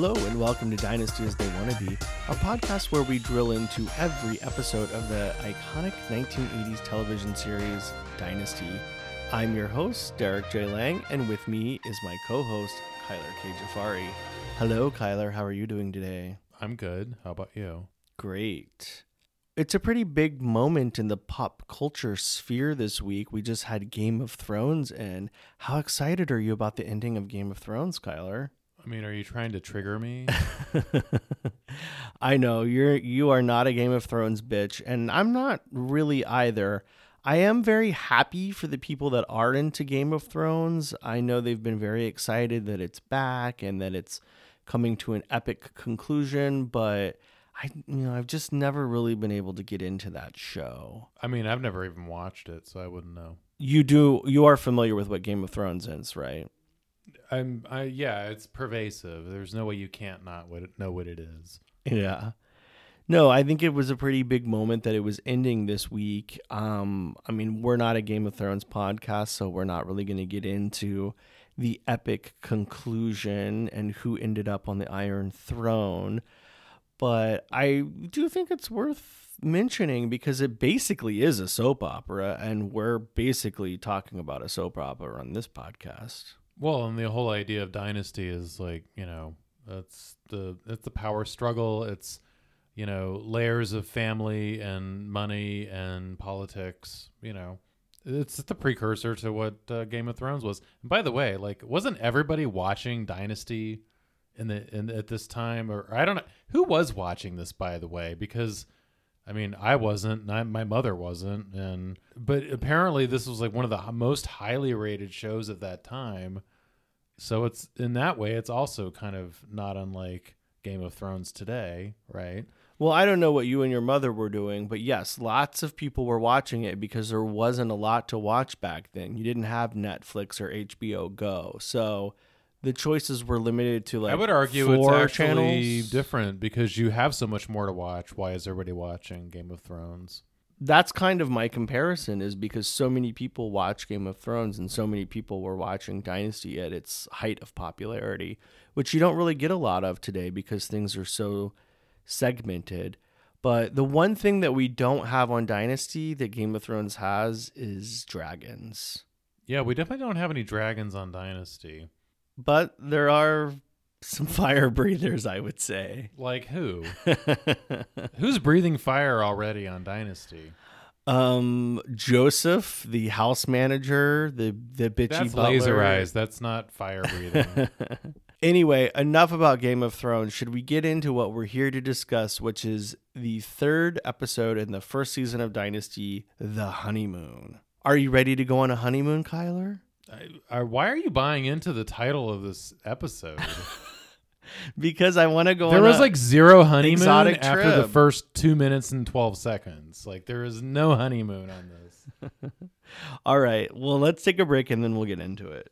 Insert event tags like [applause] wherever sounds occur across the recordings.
Hello and welcome to Dynasty as They Wanna Be, a podcast where we drill into every episode of the iconic 1980s television series Dynasty. I'm your host, Derrik J. Lang, and with me is my co-host, Kyler K. Jafari. Hello, Kyler. How are you doing today? I'm good. How about you? Great. It's a pretty big moment in the pop culture sphere this week. We just had Game of Thrones, and how excited are you about the ending of Game of Thrones, Kyler? I mean, are you trying to trigger me? [laughs] I know you're you are not a Game of Thrones bitch, and I'm not really either. I am very happy for the people that are into Game of Thrones. I know they've been very excited that it's back and that it's coming to an epic conclusion, but I you know, I've just never really been able to get into that show. I mean, I've never even watched it, so I wouldn't know. You do you are familiar with what Game of Thrones is, right? I'm I yeah, it's pervasive. There's no way you can't not what it, know what it is. Yeah. No, I think it was a pretty big moment that it was ending this week. Um, I mean, we're not a Game of Thrones podcast, so we're not really going to get into the epic conclusion and who ended up on the Iron Throne. But I do think it's worth mentioning because it basically is a soap opera, and we're basically talking about a soap opera on this podcast. Well, and the whole idea of dynasty is like, you know, that's the it's the power struggle. It's you know, layers of family and money and politics, you know. It's the precursor to what uh, Game of Thrones was. And by the way, like wasn't everybody watching Dynasty in the in at this time or I don't know who was watching this by the way because I mean, I wasn't, and I, my mother wasn't, and but apparently this was like one of the most highly rated shows of that time. So it's in that way, it's also kind of not unlike Game of Thrones today, right? Well, I don't know what you and your mother were doing, but yes, lots of people were watching it because there wasn't a lot to watch back then. You didn't have Netflix or HBO Go, so the choices were limited to like I would argue four it's actually channels. different because you have so much more to watch. Why is everybody watching Game of Thrones? That's kind of my comparison is because so many people watch Game of Thrones and so many people were watching Dynasty at its height of popularity, which you don't really get a lot of today because things are so segmented. But the one thing that we don't have on Dynasty that Game of Thrones has is dragons. Yeah, we definitely don't have any dragons on Dynasty. But there are some [laughs] fire breathers, I would say. Like who? [laughs] Who's breathing fire already on Dynasty? um, Joseph, the house manager, the the bitchy That's butler. laser eyes. That's not fire breathing. [laughs] Anyway, enough about Game of Thrones. Should we get into what we're here to discuss, which is the third episode in the first season of Dynasty, The Honeymoon? Are you ready to go on a honeymoon, Kyler? I, I, why are you buying into the title of this episode? [laughs] Because I want to go there was like zero honeymoon after the first two minutes and 12 seconds. Like there is no honeymoon on this. [laughs] All right. Well, let's take a break and then we'll get into it.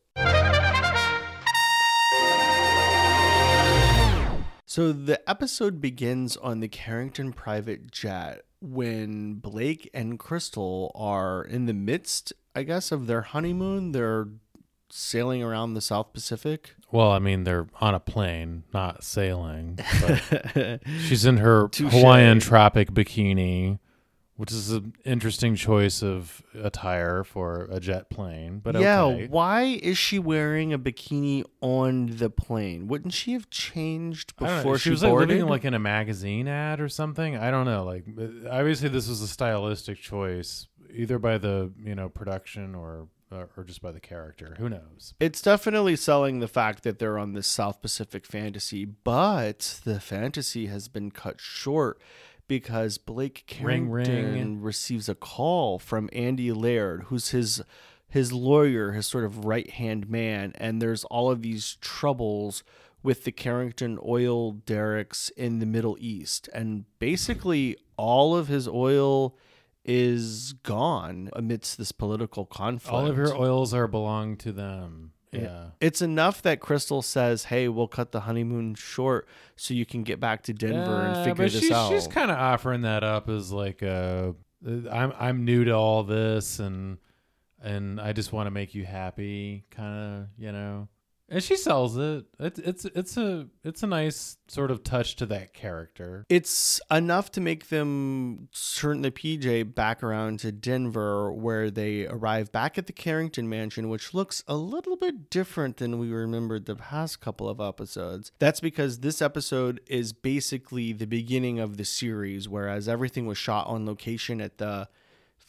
So the episode begins on the Carrington private jet when Blake and Krystle are in the midst, I guess, of their honeymoon. They're sailing around the South Pacific. Well, I mean, they're on a plane, not sailing. [laughs] She's in her Touche. Hawaiian tropic bikini, which is an interesting choice of attire for a jet plane. But yeah, okay. why is she wearing a bikini on the plane? Wouldn't she have changed I don't know. before she she, was like living like in a magazine ad or something. I don't know. Like uh, obviously this was a stylistic choice, either by the you know production or uh, or just by the character. Who knows? It's definitely selling the fact that they're on this South Pacific fantasy, but the fantasy has been cut short because Blake Ring, Carrington ring. receives a call from Andy Laird, who's his his lawyer, his sort of right hand man, and there's all of these troubles with the Carrington oil derricks in the Middle East, and basically all of his oil is gone amidst this political conflict. All of your oils are belong to them. Yeah. Yeah. It's enough that Krystle says, "Hey, we'll cut the honeymoon short so you can get back to Denver and Uh, figure this she's, out." She's kind of offering that up as like uh, I'm I'm new to all this and and I just want to make you happy, kind of, you know. And she sells it. It's it's it's a it's a nice sort of touch to that character. It's enough to make them turn the PJ back around to Denver, where they arrive back at the Carrington mansion, which looks a little bit different than we remembered the past couple of episodes. That's because this episode is basically the beginning of the series, whereas everything was shot on location at the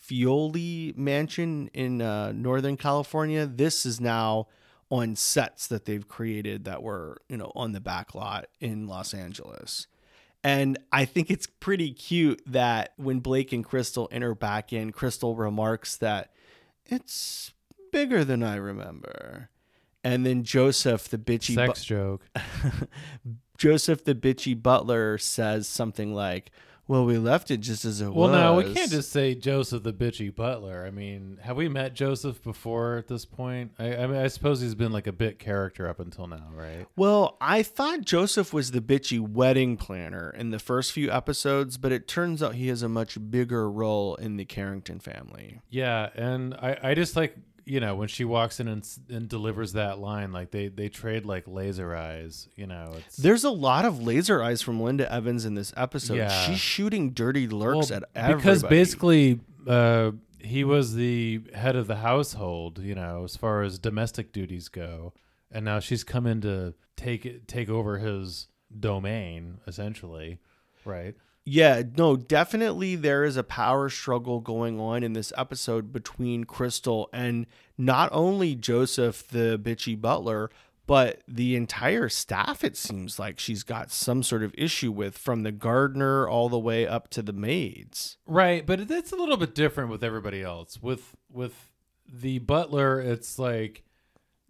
Filoli mansion in uh, Northern California. This is now on sets that they've created that were, you know, on the back lot in Los Angeles. And I think it's pretty cute that when Blake and Krystle enter back in, Krystle remarks that it's bigger than I remember. And then Joseph, the bitchy Sex joke. [laughs] Joseph, the bitchy butler, says something like, well, we left it just as it Well, was. Well, no, we can't just say Joseph the bitchy butler. I mean, have we met Joseph before at this point? I, I mean, I suppose he's been like a bit character up until now, right? Well, I thought Joseph was the bitchy wedding planner in the first few episodes, but it turns out he has a much bigger role in the Carrington family. Yeah, and I, I just like you know when she walks in and, and delivers that line, like they they trade like laser eyes. You know, it's There's a lot of laser eyes from Linda Evans in this episode. Yeah. She's shooting dirty lurks Well, at everybody. because basically uh, he was the head of the household, you know, as far as domestic duties go, and now she's come in to take take over his domain, essentially, right? Yeah, no, definitely there is a power struggle going on in this episode between Krystle and not only Joseph, the bitchy butler, but the entire staff, it seems like she's got some sort of issue with, from the gardener all the way up to the maids. Right, but it- it's a little bit different with everybody else. With with the butler, it's like,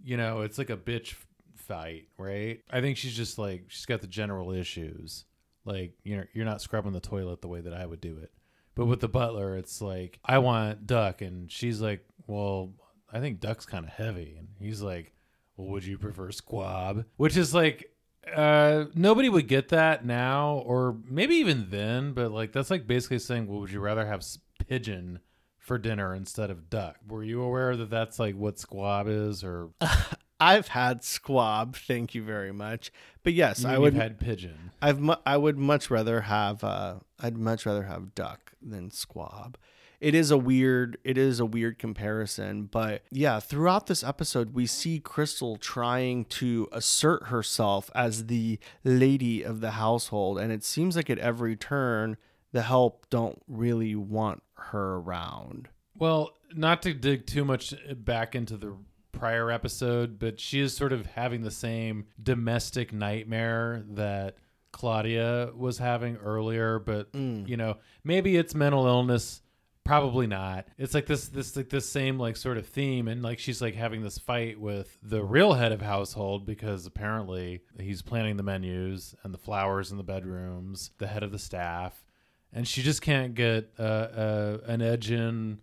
you know, it's like a bitch fight, right? I think she's just like she's got the general issues. Like you're you're not scrubbing the toilet the way that I would do it. But with the butler, it's like I want duck, and she's like, well, I think duck's kind of heavy, and he's like, well, would you prefer squab? Which is like uh nobody would get that now or maybe even then but like that's like basically saying well would you rather have pigeon for dinner instead of duck were you aware that that's like what squab is or [laughs] I've had squab, thank you very much. But yes, you I would had pigeon I've mu- I would much rather have uh I'd much rather have duck than squab. It is a weird it is a weird comparison, but yeah, throughout this episode we see Krystle trying to assert herself as the lady of the household and it seems like at every turn the help don't really want her around. well not to dig too much back into the prior episode but she is sort of having the same domestic nightmare that Claudia was having earlier but you know maybe it's mental illness probably not. It's like this this like this same like sort of theme and like she's like having this fight with the real head of household because apparently he's planning the menus and the flowers in the bedrooms the head of the staff and she just can't get uh, uh, an edge in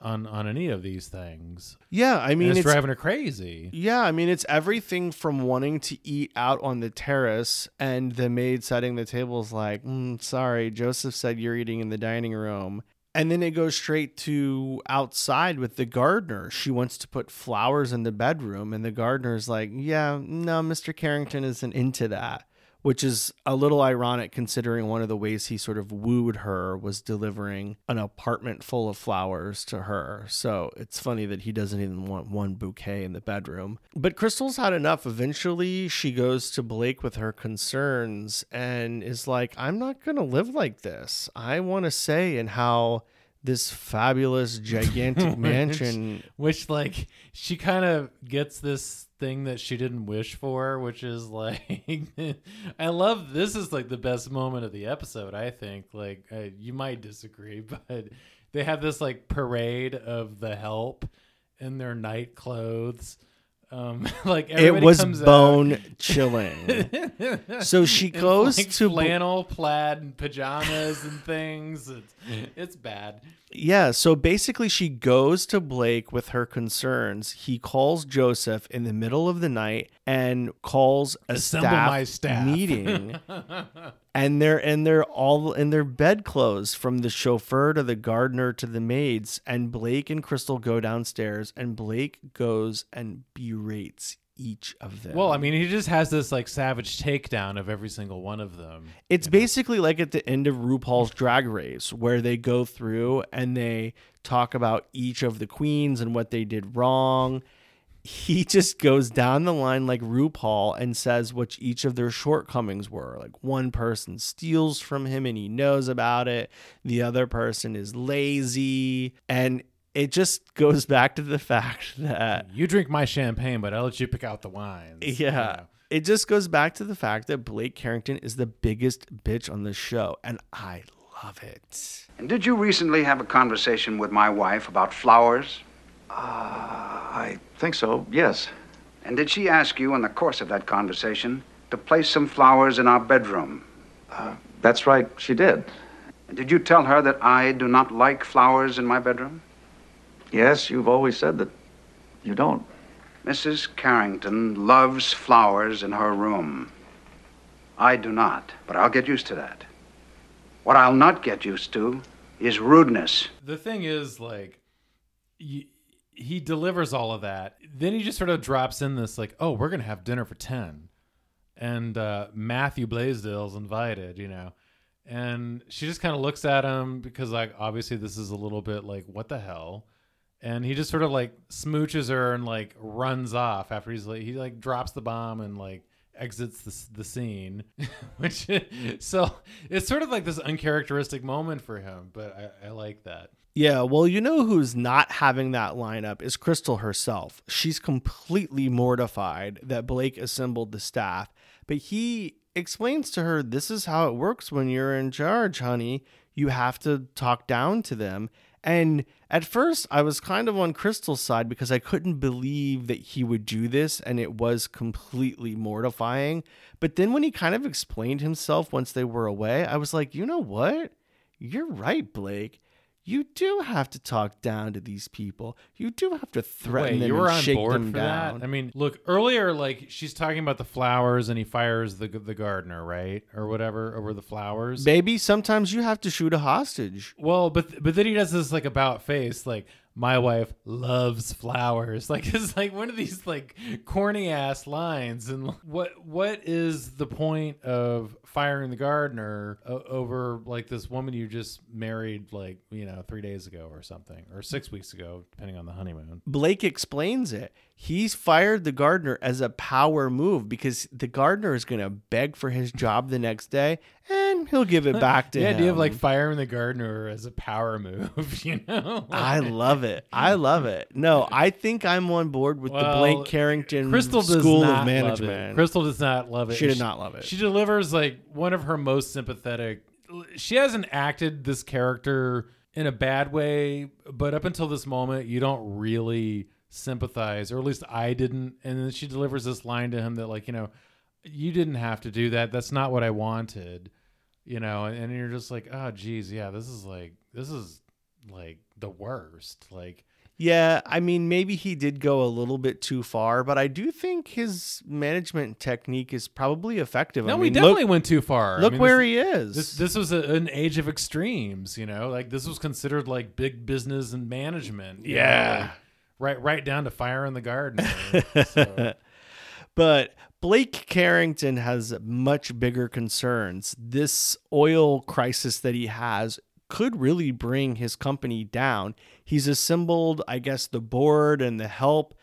on on any of these things Yeah, I mean, it's, it's driving her crazy Yeah, I mean, it's everything from wanting to eat out on the terrace and the maid setting the tables like, mm, sorry, Joseph said you're eating in the dining room. And then it goes straight to outside with the gardener. She wants to put flowers in the bedroom, and the gardener's like, yeah, no, Mr. Carrington isn't into that. Which is a little ironic considering one of the ways he sort of wooed her was delivering an apartment full of flowers to her. So it's funny that he doesn't even want one bouquet in the bedroom. But Krystle's had enough. Eventually, she goes to Blake with her concerns and is like, I'm not going to live like this. I want to say in how this fabulous, gigantic [laughs] mansion. which like she kind of gets this thing that she didn't wish for which is like [laughs] i love this is like the best moment of the episode i think. Like you might disagree [laughs] but they have this like parade of the help in their night clothes um [laughs] like It was comes out- bone [laughs] chilling. [laughs] so she goes like, to flannel plaid and pajamas and things it's, it's bad Yeah, so basically she goes to Blake with her concerns. He calls Joseph in the middle of the night and calls a Assemble staff, staff. meeting. And they're and they're all in their bedclothes from the chauffeur to the gardener to the maids and Blake and Krystle go downstairs and Blake goes and berates each of them. Well, I mean, he just has this like savage takedown of every single one of them. It's basically like at the end of RuPaul's Drag Race, where they go through and they talk about each of the queens and what they did wrong. He [laughs] just goes down the line like RuPaul and says what each of their shortcomings were. Like one person steals from him and he knows about it, the other person is lazy. And it just [laughs] goes back to the fact that You drink my champagne, but I'll let you pick out the wines. you yeah. know. It just goes back to the fact that Blake Carrington is the biggest bitch on the show, and I love it. And did you recently have a conversation with my wife about flowers? Uh, I think so, yes. And did she ask you in the course of that conversation to place some flowers in our bedroom? Uh, that's right, she did. And did you tell her that I do not like flowers in my bedroom? Yes, you've always said that you don't. Mrs. Carrington loves flowers in her room. I do not, but I'll get used to that. What I'll not get used to is rudeness. The thing is, like, y he delivers all of that. Then he just sort of drops in this, like, oh, we're to have dinner for 10. And uh, Matthew Blaisdel's invited, you know. And she just kind of looks at him because, like, obviously this is a little bit like, what the hell? And he just sort of like smooches her and like runs off after he's like, he like drops the bomb and like exits the, the scene, [laughs] which [laughs] so it's sort of like this uncharacteristic moment for him, but I, I like that. Yeah, well, you know who's not having that lineup is Krystle herself. She's completely mortified that Blake assembled the staff, but he explains to her this is how it works when you're in charge, honey. You have to talk down to them. And at first, I was kind of on Krystle's side because I couldn't believe that he would do this and it was completely mortifying. But then when he kind of explained himself once they were away, I was like, you know what? You're right, Blake. You do have to talk down to these people. You do have to threaten Wait, them you were and on shake board them for down. that? I mean, look earlier, like she's talking about the flowers, and he fires the the gardener, right, or whatever, over the flowers. Baby, sometimes you have to shoot a hostage. Well, but but then he does this like about face, like my wife loves flowers. [laughs] Like it's like one of these like corny ass lines. And what what is the point of firing the gardener o- over like this woman you just married like you know three days ago or something or six weeks ago, depending on the honeymoon. Blake explains it. He's fired the gardener as a power move because the gardener is going to beg for his job the next day and he'll give it [laughs] back to The him. idea of like firing the gardener as a power move, [laughs] you know? I love it. I love it. No, I think I'm on board with the Well, Blake Carrington Krystle does School not of love it. Management. Krystle does not love it. She did not love it. She delivers like one of her most sympathetic. She hasn't acted this character in a bad way, but up until this moment, you don't really sympathize, or at least I didn't. And then she delivers this line to him that, like, you know, you didn't have to do that. That's not what I wanted, you know. And you're just like, oh, geez, yeah, this is like, this is like the worst. Like, Yeah, I mean, maybe he did go a little bit too far, but I do think his management technique is probably effective. no, I we mean, definitely look, went too far. I look mean, where this- he is. This this was a, an age of extremes, you know. Like this was considered like big business and management. you know, Yeah. like, right, right down to fire in the garden. [laughs] so. But Blake Carrington has much bigger concerns. This oil crisis that he has could really bring his company down. He's assembled, I guess, the board and the help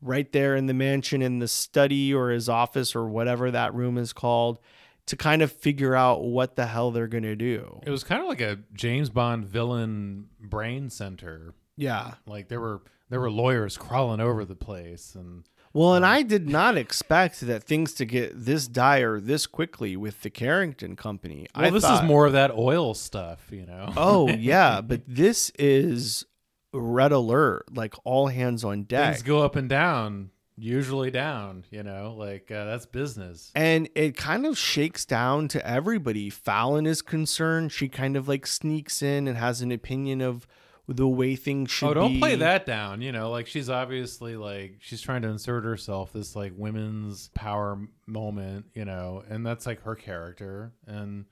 right there in the mansion in the study or his office or whatever that room is called to kind of figure out what the hell they're going to do. It was kind of like a James Bond villain brain center. Yeah. Like there were there were lawyers crawling over the place, and Well, and I did not expect that things to get this dire this quickly with the Carrington Company. well, I this thought, is more of that oil stuff, you know. Oh [laughs] yeah, but this is red alert, like all hands on deck. things go up and down, usually down. You know, like uh, that's business. and it kind of shakes down to everybody. Fallon is concerned. She kind of like sneaks in and has an opinion of the way things should Oh, don't be. play that down. You know, like she's obviously like she's trying to insert herself this like women's power moment. You know, and that's like her character, and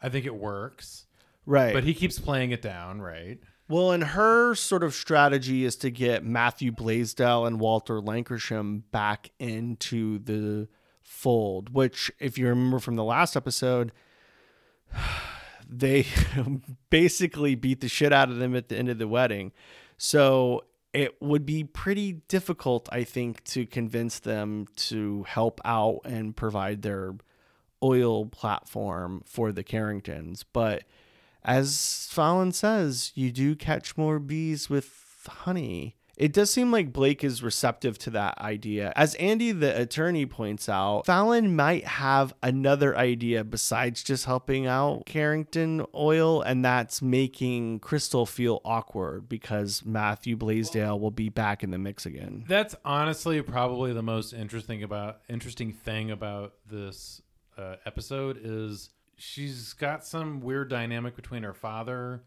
I think it works. Right. But he keeps playing it down, right? Well, and her sort of strategy is to get Matthew Blaisdel and Walter Lankershim back into the fold, which, if you remember from the last episode, they [laughs] basically beat the shit out of them at the end of the wedding. So it would be pretty difficult, I think, to convince them to help out and provide their oil platform for the Carringtons. But as Fallon says, you do catch more bees with honey. It does seem like Blake is receptive to that idea. As Andy, the attorney, points out, Fallon might have another idea besides just helping out Carrington Oil, and that's making Krystle feel awkward because Matthew Blaisdel will be back in the mix again. That's honestly probably the most interesting about interesting thing about this uh, episode is she's got some weird dynamic between her father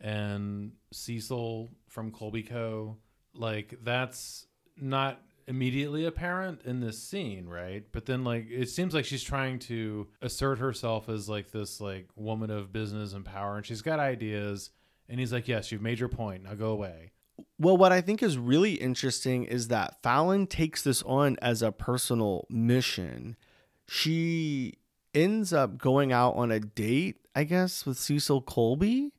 and Cecil from Colby Co. Like that's not immediately apparent in this scene, right? But then like it seems like she's trying to assert herself as like this like woman of business and power and she's got ideas and he's like, "Yes, you've made your point. Now go away." Well, what I think is really interesting is that Fallon takes this on as a personal mission. She ends up going out on a date, I guess, with Cecil Colby.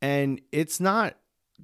And it's not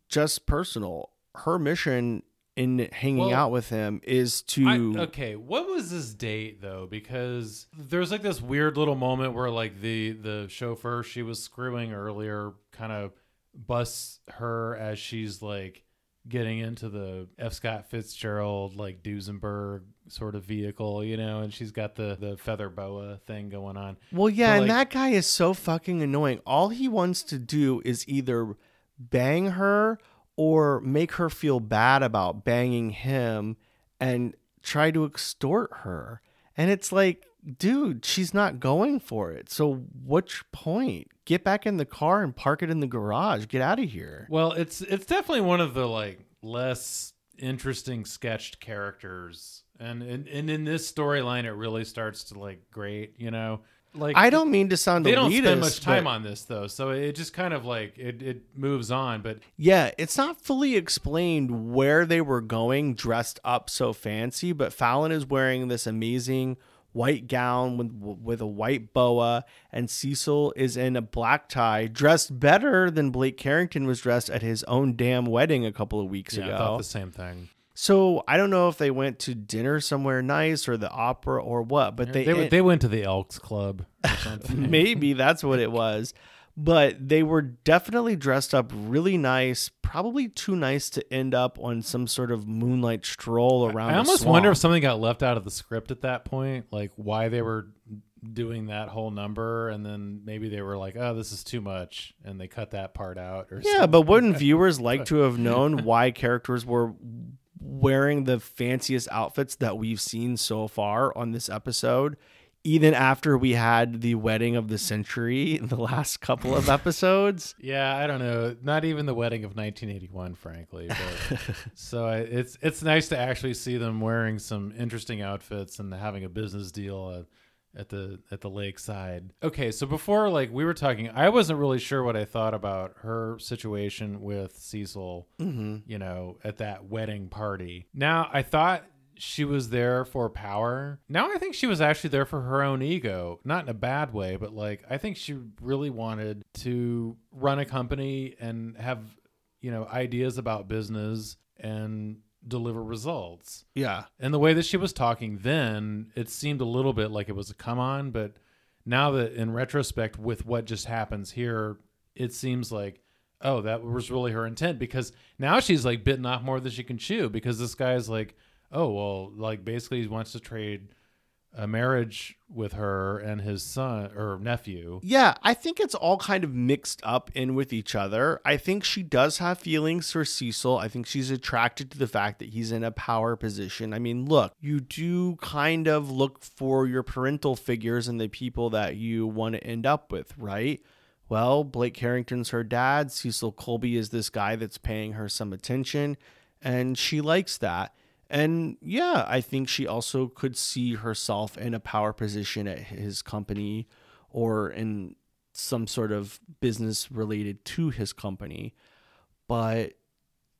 just personal. Her mission in hanging Well, out with him is to I, okay, what was this date though? Because there's like this weird little moment where like the the chauffeur she was screwing earlier kind of busts her as she's like getting into the F. Scott Fitzgerald like Duesenberg sort of vehicle, you know, and she's got the the feather boa thing going on. Well, yeah, But, and like- that guy is so fucking annoying. All he wants to do is either bang her or make her feel bad about banging him and try to extort her. And it's like, dude, she's not going for it. So what's point? Get back in the car and park it in the garage. Get out of here. Well, it's it's definitely one of the like less interesting sketched characters. And and, and in this storyline it really starts to like grate, you know. Like I don't mean to sound like they don't elitist, spend much time but- on this though so it just kind of like it, it moves on but Yeah, it's not fully explained where they were going dressed up so fancy, but Fallon is wearing this amazing white gown with with a white boa and Cecil is in a black tie dressed better than Blake Carrington was dressed at his own damn wedding a couple of weeks yeah, ago. i thought the same thing so I don't know if they went to dinner somewhere nice or the opera or what, but they they, they went to the elks club or something [laughs] maybe that's what it was. But they were definitely dressed up really nice, probably too nice to end up on some sort of moonlight stroll around. I almost wonder if something got left out of the script at that point like why they were doing that whole number and then maybe they were like oh this is too much and they cut that part out or Yeah, something. but wouldn't viewers like to have known why characters were wearing the fanciest outfits that we've seen so far on this episode? Even after we had the wedding of the century in the [laughs] last couple of episodes. Yeah, I don't know. Not even the wedding of 1981, frankly. But, [laughs] so I, it's it's nice to actually see them wearing some interesting outfits and having a business deal at, at the at the lakeside. Okay, so before like we were talking, I wasn't really sure what I thought about her situation with Cecil. Mm-hmm. You know, at that wedding party. Now I thought she was there for power. Now I think she was actually there for her own ego, not in a bad way, but like I think she really wanted to run a company and have, you know, ideas about business and deliver results. Yeah. And the way that she was talking then, it seemed a little bit like it was a come on, but now that in retrospect with what just happens here, it seems like oh, that was really her intent because now she's like bitten off more than she can chew because this guy's like, oh, well, like basically he wants to trade a marriage with her and his son or nephew. Yeah, I think it's all kind of mixed up in with each other. I think she does have feelings for Cecil. I think she's attracted to the fact that he's in a power position. I mean, look, you do kind of look for your parental figures and the people that you want to end up with, right? Well, Blake Carrington's her dad. Cecil Colby is this guy that's paying her some attention, and she likes that. And yeah, I think she also could see herself in a power position at his company or in some sort of business related to his company. but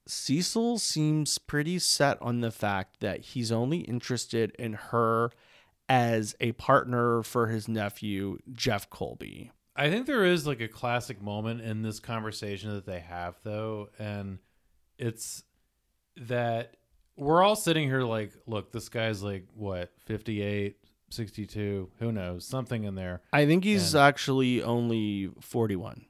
Cecil seems pretty set on the fact that he's only interested in her as a partner for his nephew, Jeff Colby. I think there is like a classic moment in this conversation that they have though, and it's that we're all sitting here like, look, this guy's like what, 58, 62, who knows, something in there. I think he's And- actually only 41.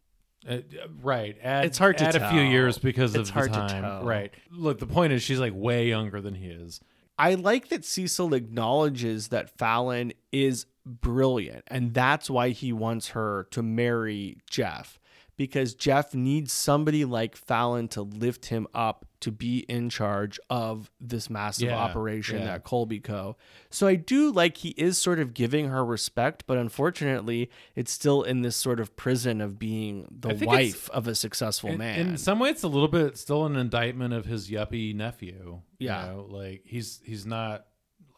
Uh, right. Add, It's hard to add a few tell. years because It's of hard the to time. tell. Right. Look, the point is she's like way younger than he is. I like that Cecil acknowledges that Fallon is brilliant, and that's why he wants her to marry Jeff because Jeff needs somebody like Fallon to lift him up to be in charge of this massive Yeah, operation yeah. at Colby Co. So I do like he is sort of giving her respect, but unfortunately, it's still in this sort of prison of being the I think it's- wife of a successful In, man. in some way, it's a little bit still an indictment of his yuppie nephew. you Yeah. know? like he's he's not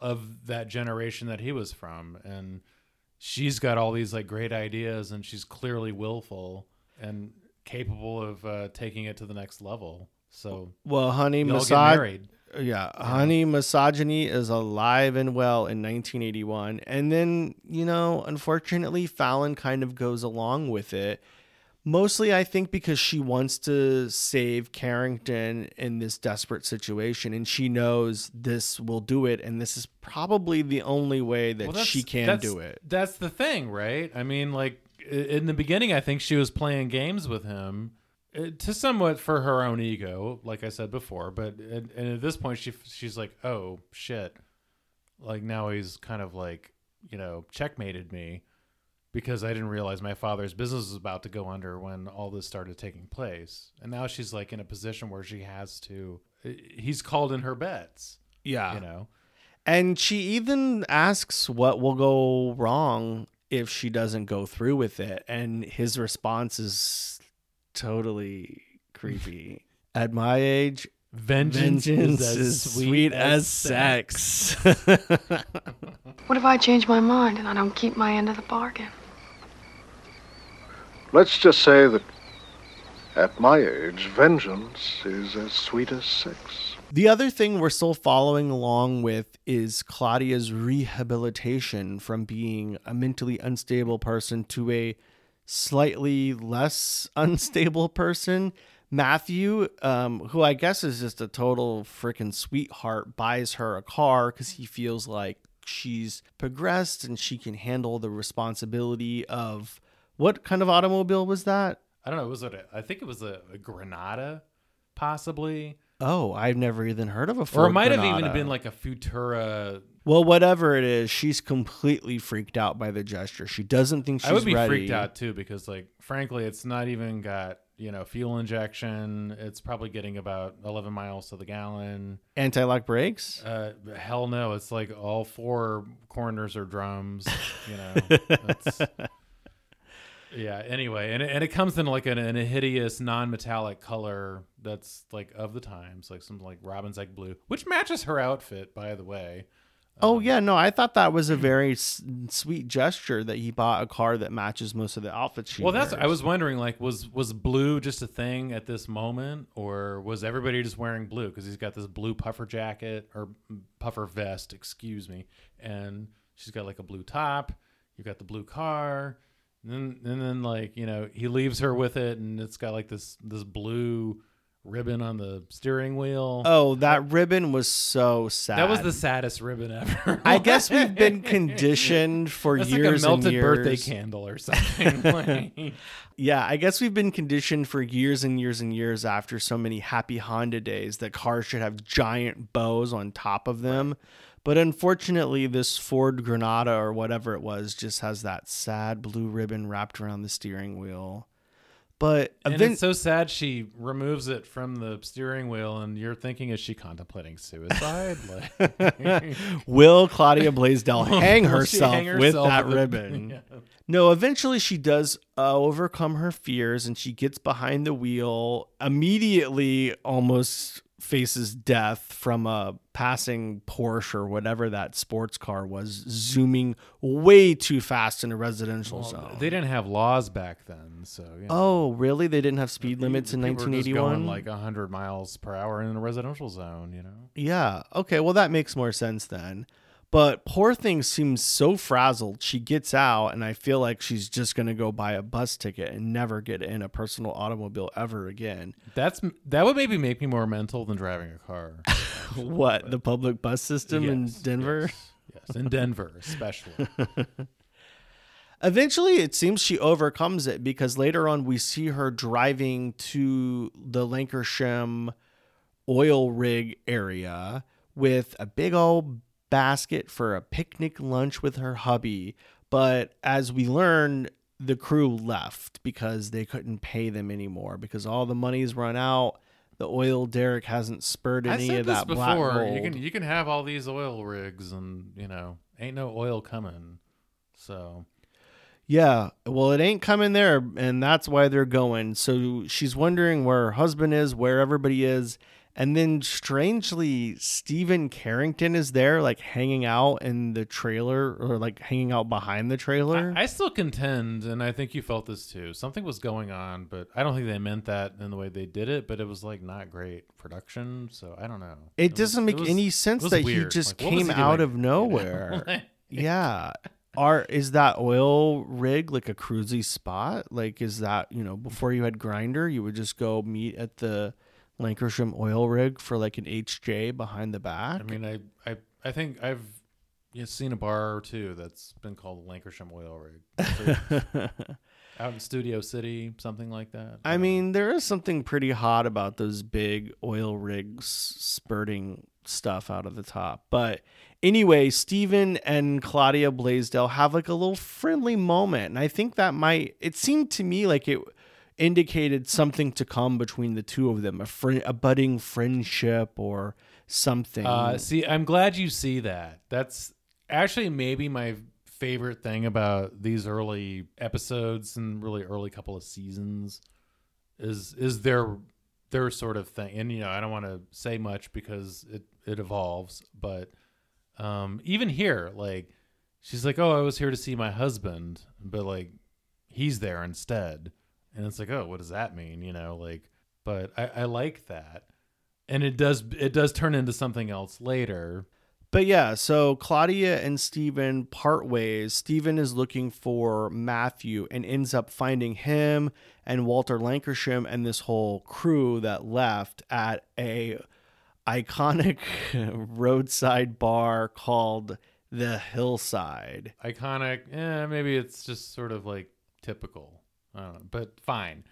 of that generation that he was from, and she's got all these like great ideas, and she's clearly willful and capable of uh, taking it to the next level. So well, honey, y'all massage. Yeah, honey, misogyny is alive and well in 1981. And then, you know, unfortunately, Fallon kind of goes along with it. Mostly, I think, because she wants to save Carrington in this desperate situation, and she knows this will do it, and this is probably the only way that Well, she can do it. That's the thing, right? I mean, like in the beginning, I think she was playing games with him Uh, to somewhat for her own ego, like I said before. But and, and at this point, she she's like, "Oh shit!" Like now he's kind of like you know checkmated me because I didn't realize my father's business was about to go under when all this started taking place, and now she's like in a position where she has to. Uh, he's called in her bets, Yeah. you know. And she even asks what will go wrong if she doesn't go through with it. And his response is totally creepy. [laughs] At my age, Vengeance, vengeance is, is as sweet as sex. What if I change my mind and I don't keep my end of the bargain? Let's just say that at my age, vengeance is as sweet as sex. the other thing we're still following along with is Claudia's rehabilitation from being a mentally unstable person to a slightly less [laughs] unstable person. Matthew, um, who I guess is just a total freaking sweetheart, buys her a car because he feels like she's progressed and she can handle the responsibility of what kind of automobile was that? I don't know. Was it? A, I think it was a, a Granada, possibly, Oh, I've never even heard of a or it might have even been like a Futura. Well, whatever it is, she's completely freaked out by the gesture. She doesn't think she's I would be ready. freaked out too because, like, frankly, it's not even got you know fuel injection. It's probably getting about 11 miles to the gallon. Anti-lock brakes? Uh, hell no! It's like all four corners are drums. You know. [laughs] That's, yeah. Anyway, and it, and it comes in like in, in a hideous non-metallic color that's like of the times, like some like robin's egg blue, which matches her outfit, by the way. Oh yeah, no, I thought that was a very s- sweet gesture that he bought a car that matches most of the outfits she Well, that's I was wondering like was was blue just a thing at this moment or was everybody just wearing blue? Because he's got this blue puffer jacket or puffer vest, excuse me, and she's got like a blue top, you've got the blue car, and then and then like, you know, he leaves her with it and it's got like this this blue ribbon on the steering wheel. Oh, that ribbon was so sad. that was the saddest ribbon ever. I guess we've [laughs] been conditioned for That's years like a melted and years. birthday candle or something. [laughs] Like- Yeah, I guess we've been conditioned for years and years and years after so many happy Honda days that cars should have giant bows on top of them. But unfortunately, this Ford Granada or whatever it was just has that sad blue ribbon wrapped around the steering wheel. But And event- it's so sad she removes it from the steering wheel, and you're thinking, is she contemplating suicide? [laughs] Like, [laughs] will Claudia Blaisdel [laughs] hang Will she herself, with herself that with ribbon? Yeah. No, eventually she does uh, overcome her fears and she gets behind the wheel, immediately almost faces death from a passing Porsche or whatever that sports car was zooming way too fast in a residential Well, zone. they didn't have laws back then, so you know, oh, really? They didn't have speed people- limits in were just 1981? like hundred miles per hour in a residential zone. You know, Yeah. Okay. Well, that makes more sense then. But poor thing seems so frazzled. She gets out, and I feel like she's just going to go buy a bus ticket and never get in a personal automobile ever again. that's that would maybe make me more mental than driving a car. [laughs] what? The public bus system in Denver? Yes, yes, in Denver especially. [laughs] Eventually, it seems she overcomes it because later on we see her driving to the Lankershim oil rig area with a big old basket for a picnic lunch with her hubby. But as we learn, the crew left because they couldn't pay them anymore because all the money's run out. The oil derrick hasn't spurred any of that black before. gold. You can you can have all these oil rigs, and you know, ain't no oil coming. So Yeah, well, it ain't coming there, and that's why they're going. So she's wondering where her husband is, where everybody is, and then strangely, Steven Carrington is there, like hanging out in the trailer or like hanging out behind the trailer. I, I still contend, and I think you felt this too. Something was going on, but I don't think they meant that in the way they did it. But it was like not great production, so I don't know. it was- doesn't make was- any sense was that he just Like, came he out of nowhere. [laughs] yeah. Are is that oil rig like a cruisy spot? Like is that, you know, before you had Grindr, you would just go meet at the Lankershim oil rig for like an HJ behind the back? I mean, I, I, I think I've you know, seen a bar or two that's been called Lankershim Oil Rig [laughs] out in Studio City, something like that. I mean, there is something pretty hot about those big oil rigs spurting stuff out of the top. But anyway, Steven and Claudia Blaisdel have like a little friendly moment. And I think that might, it seemed to me like it indicated something to come between the two of them a, fri a budding friendship or something. Uh, see, I'm glad you see that. That's actually maybe my favorite thing about these early episodes and really early couple of seasons is is their their sort of thing. And you know, I don't want to say much because it it evolves, but um, even here, like she's like, "Oh, I was here to see my husband," but like he's there instead, and it's like, "Oh, what does that mean?" You know, like. But I, I like that and it does it does turn into something else later. But yeah, so Claudia and Steven part ways. Steven is looking for Matthew and ends up finding him and Walter Lankershim and this whole crew that left at a iconic [laughs] roadside bar called the Hillside. Iconic, eh, maybe it's just sort of like typical. I don't know, but fine.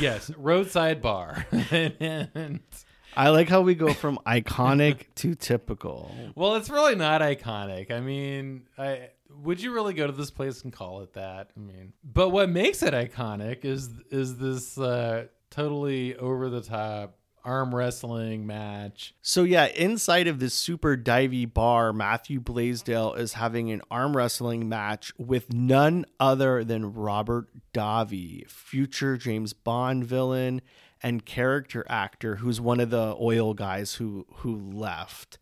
Yes, [laughs] roadside bar. and, [laughs] I like how we go from iconic [laughs] to typical. well, it's really not iconic. I mean, I would you really go to this place and call it that? I mean, but what makes it iconic is is this uh, totally over the top arm wrestling match. So yeah, inside of this super divey bar, Matthew Blaisdel is having an arm wrestling match with none other than Robert Davi, future James Bond villain and character actor who's one of the oil guys who who left.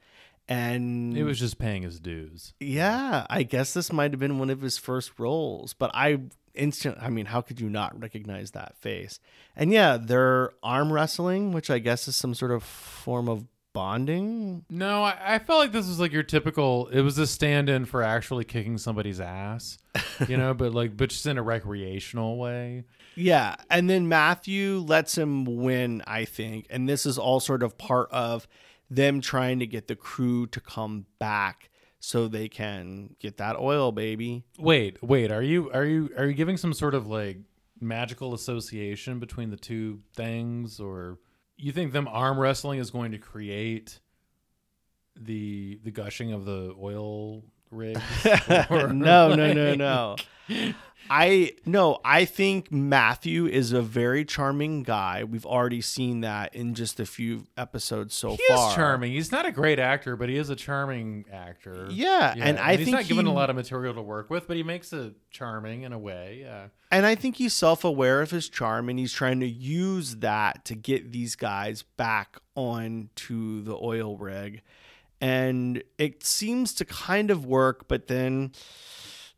And It was just paying his dues. yeah, I guess this might have been one of his first roles, but I instant I mean, how could you not recognize that face? And yeah, they're arm wrestling, which I guess is some sort of form of bonding. No, I, I felt like this was like your typical. It was a stand-in for actually kicking somebody's ass, you know, but like, but just in a recreational way. Yeah, and then Matthew lets him win, I think, and this is all sort of part of them trying to get the crew to come back so they can get that oil, baby. Wait, wait. Are you are you are you giving some sort of like magical association between the two things, or you think them arm wrestling is going to create the the gushing of the oil rigs? [laughs] Or, no, no, no, no. I no, I think Matthew is a very charming guy. We've already seen that in just a few episodes so He far. is charming. He's not a great actor, but he is a charming actor. Yeah, and I he's think he's not given he- a lot of material to work with, but he makes it charming in a way. Yeah. And I think he's self aware of his charm and he's trying to use that to get these guys back on to the oil rig. And it seems to kind of work, but then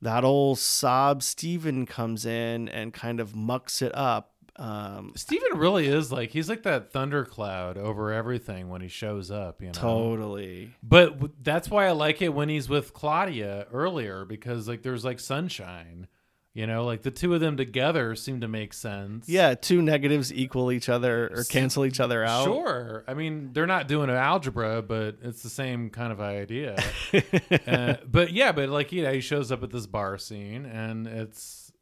that old sob Steven comes in and kind of mucks it up. Um, Steven really is like he's like that thundercloud over everything when he shows up, you know. totally. But w- that's why I like it when he's with Claudia earlier because like there's like sunshine. You know, like the two of them together seem to make sense. Yeah, two negatives equal each other or cancel each other out. Sure. I mean, they're not doing algebra, but it's the same kind of idea. [laughs] uh, but yeah, but like you know, he shows up at this bar scene, and it's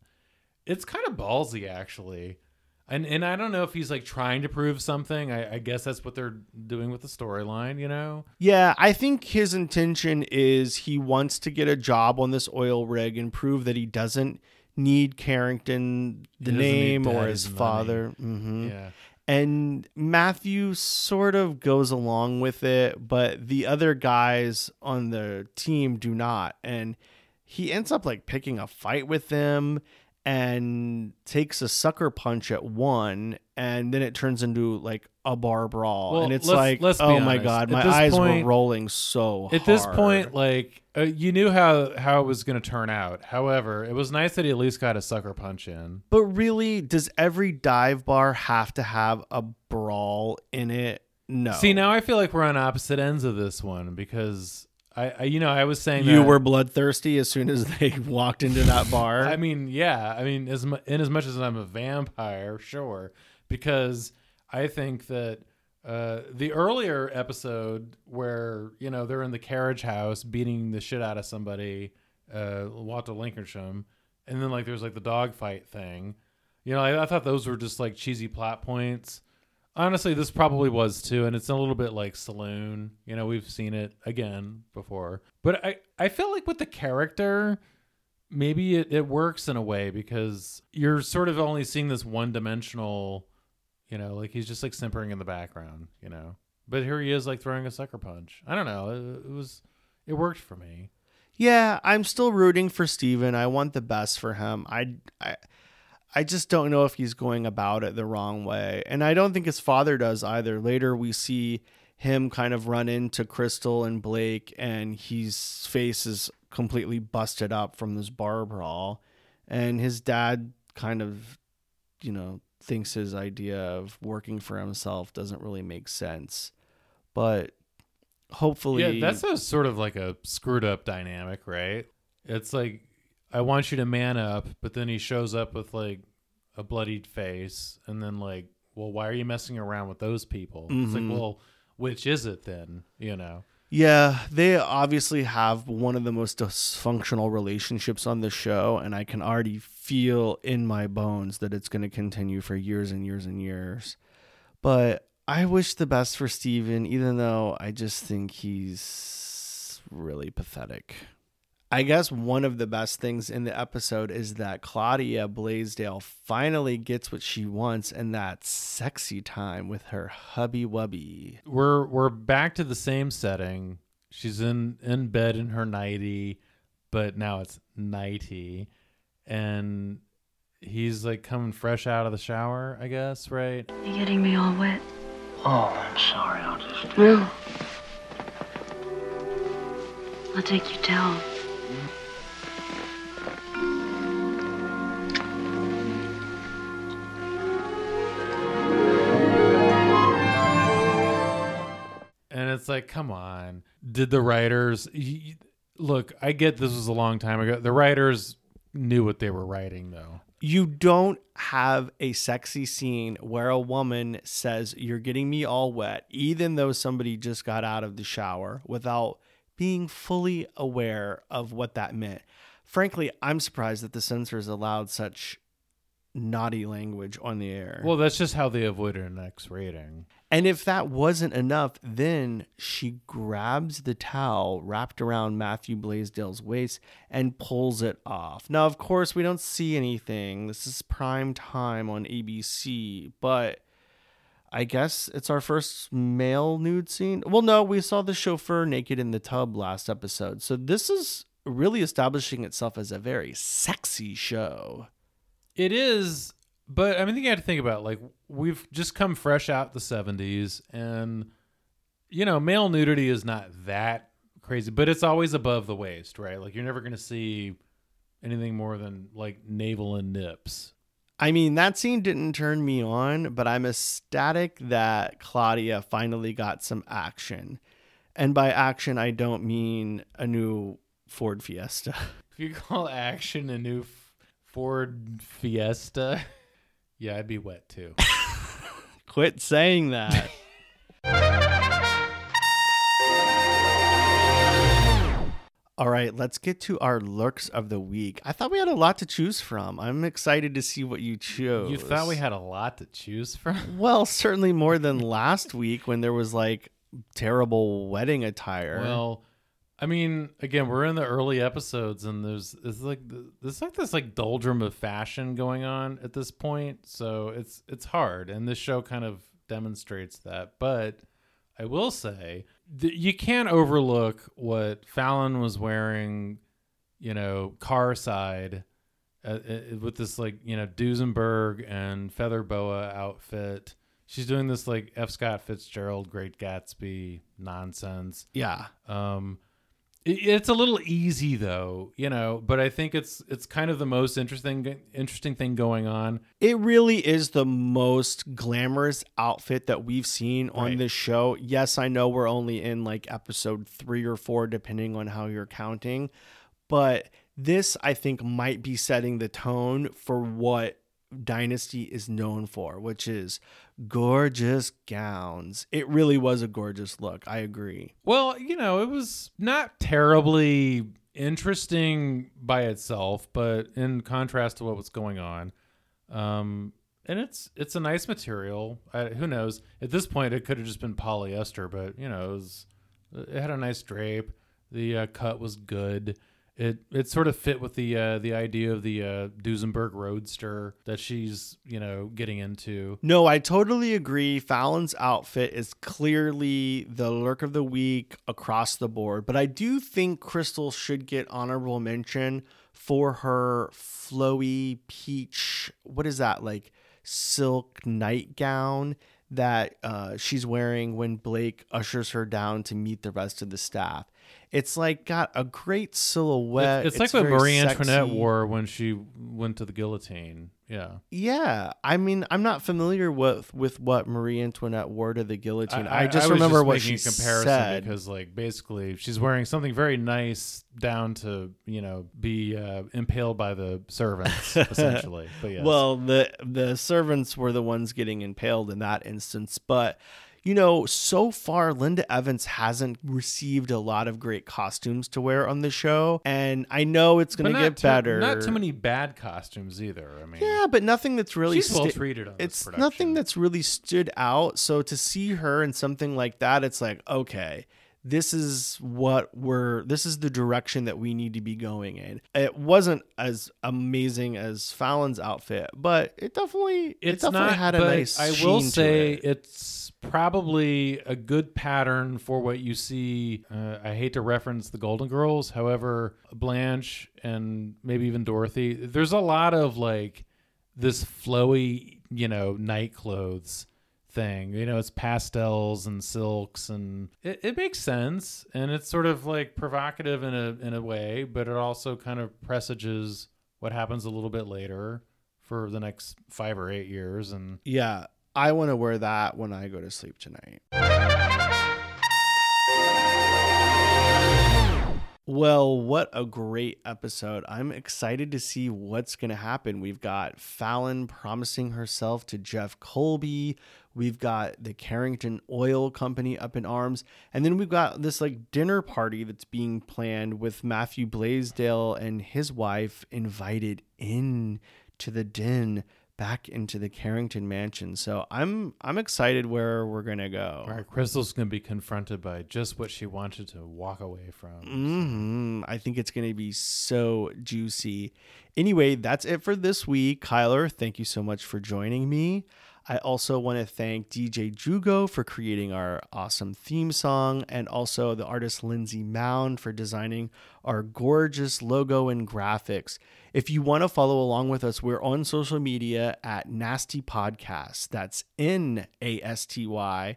it's kind of ballsy actually. And and I don't know if he's like trying to prove something. I, I guess that's what they're doing with the storyline. You know. Yeah, I think his intention is he wants to get a job on this oil rig and prove that he doesn't need Carrington, the He doesn't need name, or his father. hmm Yeah. And Matthew sort of goes along with it, but the other guys on the team do not. And he ends up like picking a fight with them and takes a sucker punch at one and then it turns into like a bar brawl Well, and it's let's- like let's oh my honest. god my eyes point- were rolling so hard. At this point, like uh, you knew how how it was going to turn out. However, it was nice that he at least got a sucker punch in. but really does every dive bar have to have a brawl in it no See, now I feel like we're on opposite ends of this one because I, I you know, I was saying you that- were bloodthirsty as soon as they [laughs] walked into that bar I mean, yeah. I mean, as mu- in as much as I'm a vampire, sure, because I think that uh, the earlier episode where you know they're in the carriage house beating the shit out of somebody, uh, Walter Lankershim, and then like there's like the dog fight thing. You know, I, I thought those were just like cheesy plot points. Honestly, this probably was too, and it's a little bit like Saloon. You know, we've seen it again before, but I I feel like with the character, maybe it, it works in a way because you're sort of only seeing this one dimensional, you know, like he's just like simpering in the background, you know. But here he is like throwing a sucker punch. I don't know. It, it was it worked for me. Yeah, I'm still rooting for Steven. I want the best for him. I, I, I just don't know if he's going about it the wrong way. And I don't think his father does either. Later, we see him kind of run into Krystle and Blake, and his face is completely busted up from this bar brawl. And his dad kind of, you know, thinks his idea of working for himself doesn't really make sense. But hopefully. Yeah, that's a sort of like a screwed up dynamic, right? It's like I want you to man up, but then he shows up with like a bloodied face, and then like, well, why are you messing around with those people? It's like, Mhm. well, which is it then? You know? Yeah, they obviously have one of the most dysfunctional relationships on the show, and I can already feel in my bones that it's going to continue for years and years and years. But I wish the best for Steven, even though I just think he's really pathetic. I guess one of the best things in the episode is that Claudia Blaisdel finally gets what she wants, and that sexy time with her hubby wubby. we're we're back to the same setting. She's in in bed in her nighty, but now it's nighty, and he's like coming fresh out of the shower. I guess right. You're getting me all wet? Oh, I'm sorry. I'll just. No. I'll take your towel. And it's like, come on. Did the writers look? I get this was a long time ago. The writers knew what they were writing, though. you don't have a sexy scene where a woman says you're getting me all wet even though somebody just got out of the shower without being fully aware of what that meant frankly i'm surprised that the censors allowed such naughty language on the air. Well, that's just how they avoided an X rating. And if that wasn't enough, then she grabs the towel wrapped around Matthew Blaisdel's waist and pulls it off. Now, of course, we don't see anything. This is prime time on ABC, but I guess it's our first male nude scene. Well, no, we saw the chauffeur naked in the tub last episode. So this is really establishing itself as a very sexy show. It is, but I mean, you have to think about like we've just come fresh out the '70s, and you know, male nudity is not that crazy, but it's always above the waist, right? Like you're never going to see anything more than like navel and nips. I mean, that scene didn't turn me on, but I'm ecstatic that Claudia finally got some action. And by action, I don't mean a new Ford Fiesta. [laughs] If you call action a new Ford Fiesta, [laughs] yeah, I'd be wet too. [laughs] Quit saying that. All right, let's get to our lurks of the week. I thought we had a lot to choose from. I'm excited to see what you chose. You thought we had a lot to choose from? [laughs] Well, certainly more than last week when there was like terrible wedding attire. Well, I mean, again, we're in the early episodes, and there's it's like there's like this like doldrum of fashion going on at this point, so it's it's hard, and this show kind of demonstrates that. But I will say th- you can't overlook what Fallon was wearing, you know, car side. Uh, uh, with this like you know Duesenberg and feather boa outfit, she's doing this like F. Scott Fitzgerald, Great Gatsby nonsense. yeah. Um, it's a little easy though, you know, but I think it's it's kind of the most interesting interesting thing going on. It really is the most glamorous outfit that we've seen on Right. this show. Yes, I know we're only in like episode three or four, depending on how you're counting, but this I think might be setting the tone for what Dynasty is known for, which is gorgeous gowns. It really was a gorgeous look. I agree. Well, you know, it was not terribly interesting by itself, but in contrast to what was going on, um, and it's it's a nice material. I, who knows? At this point, it could have just been polyester, but you know, it was it had a nice drape. The uh, cut was good. It it sort of fit with the uh, the idea of the uh, Duesenberg Roadster that she's you know getting into. No, I totally agree. Fallon's outfit is clearly the lurk of the week across the board, but I do think Krystle should get honorable mention for her flowy peach. What is that like? Silk nightgown that uh, she's wearing when Blake ushers her down to meet the rest of the staff. It's like got a great silhouette. it's, like what Marie Antoinette sexy. wore when she went to the guillotine. Yeah. Yeah, I mean, I'm not familiar with with what Marie Antoinette wore to the guillotine. I, I, just was remember just what she comparison said. because, like, basically, she's wearing something very nice down to you know be uh, impaled by the servants, [laughs] essentially. But yes. Well, the the servants were the ones getting impaled in that instance, but you know, so far Linda Evans hasn't received a lot of great costumes to wear on the show, and I know it's going to get too- better. Not too many bad costumes either. I mean, Yeah, but nothing that's really she's well sti- treated on this It's production. nothing that's really stood out. So to see her in something like that, it's like okay, this is what we're. This is the direction that we need to be going in. It wasn't as amazing as Fallon's outfit, but it definitely it's it definitely not. had a nice. I will say it. it's probably a good pattern for what you see. Uh, I hate to reference the Golden Girls, however, Blanche and maybe even Dorothy. There's a lot of like this flowy, you know, night clothes thing. You know, it's pastels and silks, and it, it makes sense, and it's sort of like provocative in a in a way, but it also kind of presages what happens a little bit later for the next five or eight years, and yeah, I want to wear that when I go to sleep tonight. Well, what a great episode. I'm excited to see what's going to happen. We've got Fallon promising herself to Jeff Colby. We've got the Carrington Oil Company up in arms. And then we've got this like dinner party that's being planned with Matthew Blaisdel and his wife invited in to the den back into the Carrington mansion. So I'm I'm excited where we're gonna go. All right, Krystle's going to be confronted by just what she wanted to walk away from. hmm I think it's gonna be so juicy. Anyway, that's it for this week. Kyler, thank you so much for joining me. I also want to thank DJ Jugo for creating our awesome theme song and also the artist Lindsay Mound for designing our gorgeous logo and graphics. If you want to follow along with us, we're on social media at Nasty Podcast. That's N A S T Y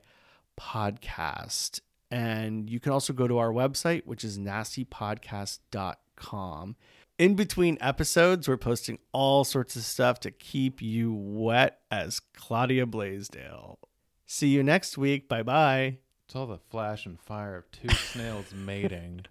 podcast. And you can also go to our website, which is nastypodcast.com. In between episodes, we're posting all sorts of stuff to keep you wet as Claudia Blaisdel. See you next week. Bye bye. It's all the flash and fire of two [laughs] snails mating.